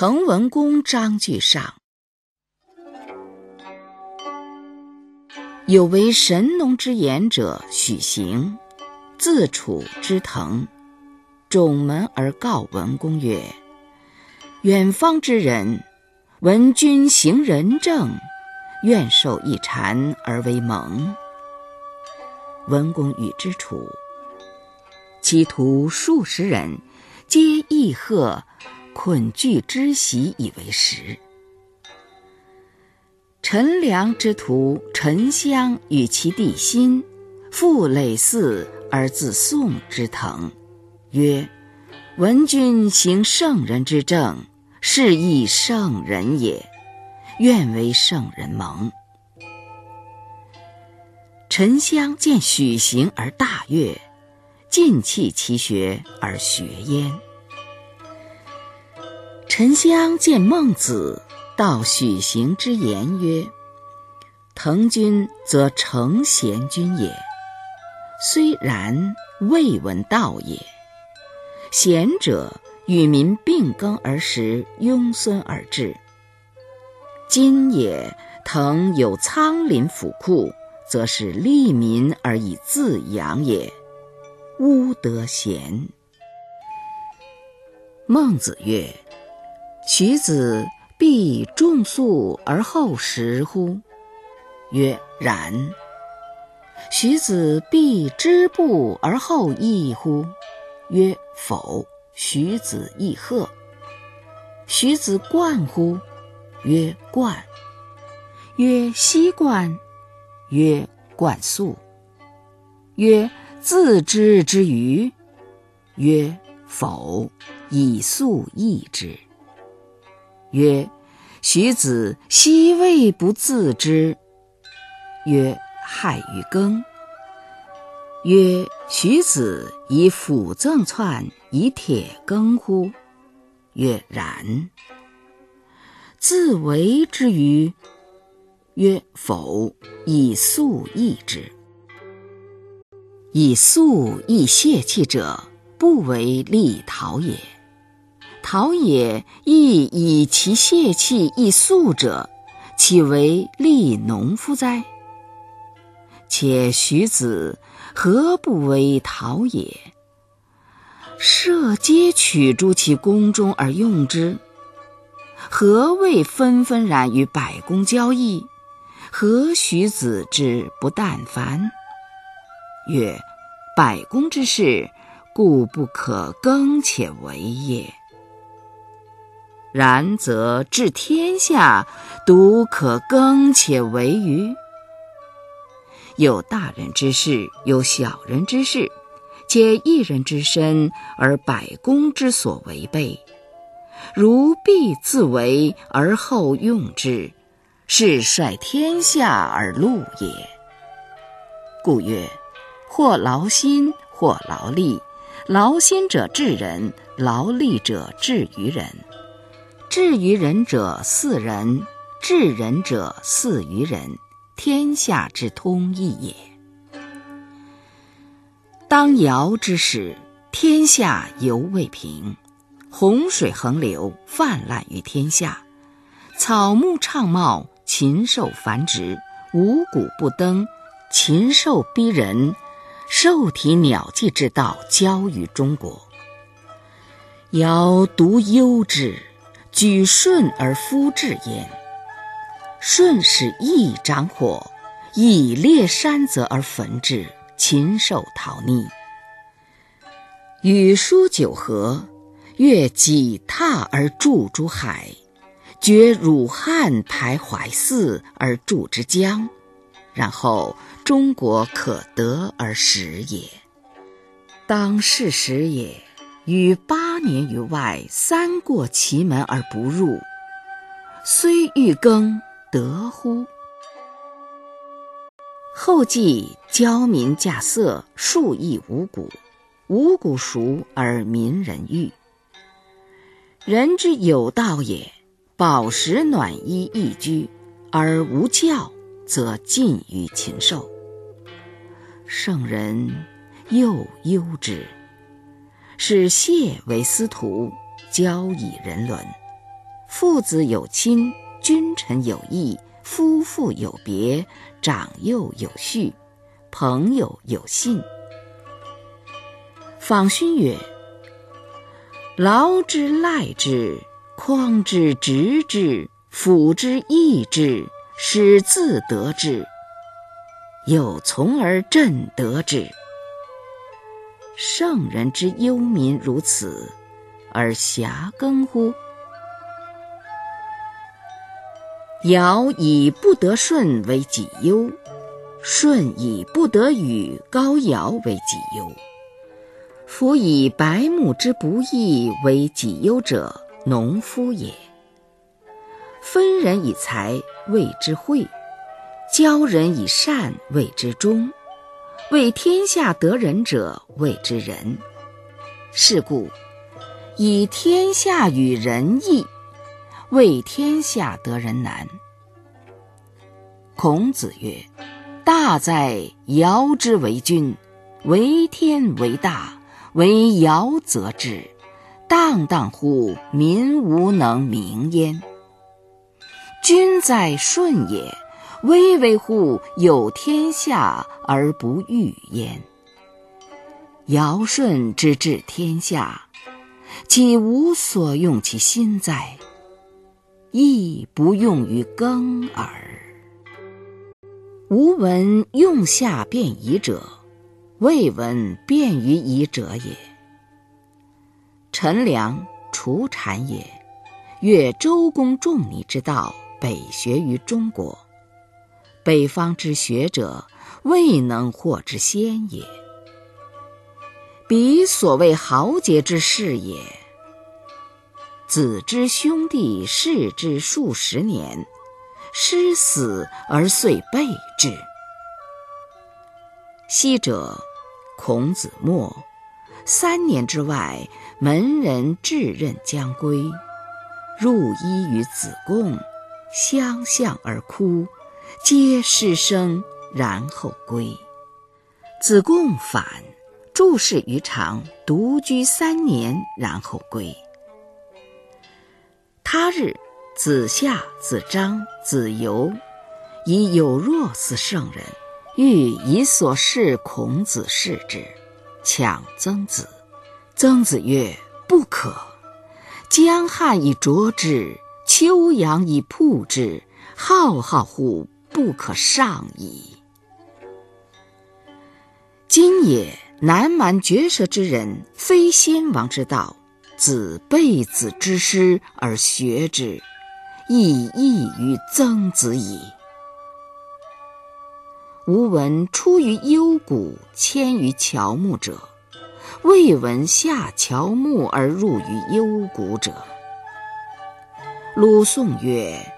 滕文公章句上。有为神农之言者，许行，自楚之滕，冢门而告文公曰：“远方之人，闻君行仁政，愿受一禅而为盟。”文公与之处，其徒数十人，皆议贺。捆聚之席以为食。陈良之徒陈香与其弟辛，复累祀而自宋之滕，曰：“闻君行圣人之政，是亦圣人也，愿为圣人盟。”陈香见许行而大悦，尽弃其学而学焉。沉香见孟子道许行之言曰：“滕君则成贤君也，虽然未闻道也。贤者与民并耕而食，庸孙而治。今也，滕有仓廪府库，则是利民而以自养也，吾得贤。”孟子曰。徐子必种粟而后食乎？曰：然。徐子必织布而后衣乎？曰：否。徐子亦贺。徐子冠乎？曰：冠。曰：西冠。曰：冠粟。曰：自知之鱼？曰：否。以粟易之。曰：徐子奚未不自知？曰：害于耕。曰：徐子以斧赠窜，以铁耕乎？曰：然。自为之于？曰：否。以粟易之。以粟易泄气者，不为利陶也。陶也亦以其泄气易粟者，岂为利农夫哉？且徐子何不为陶也？设皆取诸其宫中而用之，何谓纷纷然与百工交易？何徐子之不但凡？曰：百工之事，故不可耕且为也。然则治天下，独可耕且为于？有大人之事，有小人之事，且一人之身而百工之所违背，如必自为而后用之，是率天下而戮也。故曰：或劳心，或劳力。劳心者治人，劳力者治于人。治于人者似人，治人者似于人，天下之通义也。当尧之时，天下犹未平，洪水横流，泛滥于天下，草木畅茂，禽兽繁殖，五谷不登，禽兽逼人，兽体鸟迹之道交于中国。尧独忧之。举舜而夫治焉。舜使羿掌火，以烈山泽而焚之，禽兽逃匿。禹书九河，越己踏而注诸海，决汝汉徘徊泗而注之江，然后中国可得而食也。当是时也。于八年于外，三过其门而不入，虽欲耕，得乎？后继教民稼穑，数亿五谷，五谷熟而民人欲。人之有道也，饱食暖衣易居，而无教，则近于禽兽。圣人又忧之。使谢为司徒，交以人伦。父子有亲，君臣有义，夫妇有别，长幼有序，朋友有信。访勋曰：“劳之赖之，匡之直之，辅之义之，使自得之。有从而朕得之。圣人之忧民如此，而遐耕乎？”尧以不得舜为己忧，舜以不得禹高尧为己忧。夫以百亩之不义为己忧者，农夫也。分人以财，谓之惠；教人以善，谓之忠；为天下得人者，谓之仁。是故，以天下与人易，为天下得人难。孔子曰：“大哉，尧之为君，为天为大。”为尧则治，荡荡乎民无能名焉。君在舜也，巍巍乎有天下而不欲焉。尧舜之治天下，岂无所用其心哉？亦不用于耕耳。吾闻用下便宜者。未闻便于夷者也。陈良除禅也，越周公仲尼之道，北学于中国。北方之学者，未能获之先也。彼所谓豪杰之士也。子之兄弟视之数十年，师死而遂备之。昔者。孔子没，三年之外，门人至任将归，入衣于子贡，相向而哭，皆失声，然后归。子贡反，注释于常，独居三年，然后归。他日，子夏、子张、子游，以有若斯圣人。欲以所事孔子视之，强曾子。曾子曰：“不可。江汉以濯之，秋阳以曝之，浩浩乎不可上矣。今也南蛮绝舌之人，非先王之道，子备子之师而学之，亦异于曾子矣。”吾闻出于幽谷，迁于乔木者，未闻下乔木而入于幽谷者。鲁颂曰：“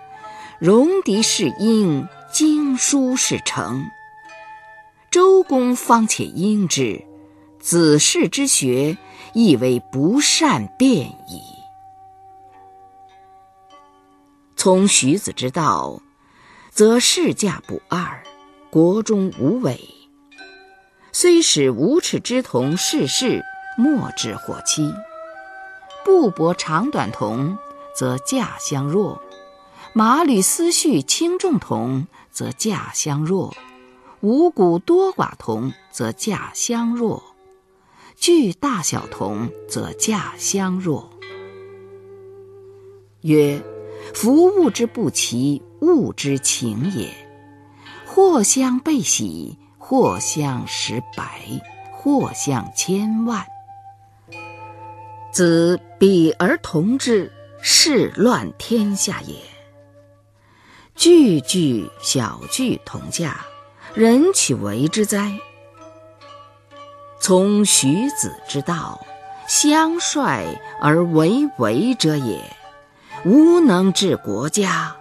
戎狄是应，经书是成。周公方且应之，子氏之学，亦为不善变矣。从徐子之道，则世价不二。”国中无伪，虽使无耻之童世事，莫之祸妻。布帛长短同，则价相若；马履丝絮轻重同，则价相若；五谷多寡同，则价相若；具大小同，则价相若。曰：夫物之不齐，物之情也。或相备喜，或相十百，或相千万。子比而同之，是乱天下也。句句小句同价，人岂为之哉？从徐子之道，相率而为为者也，无能治国家。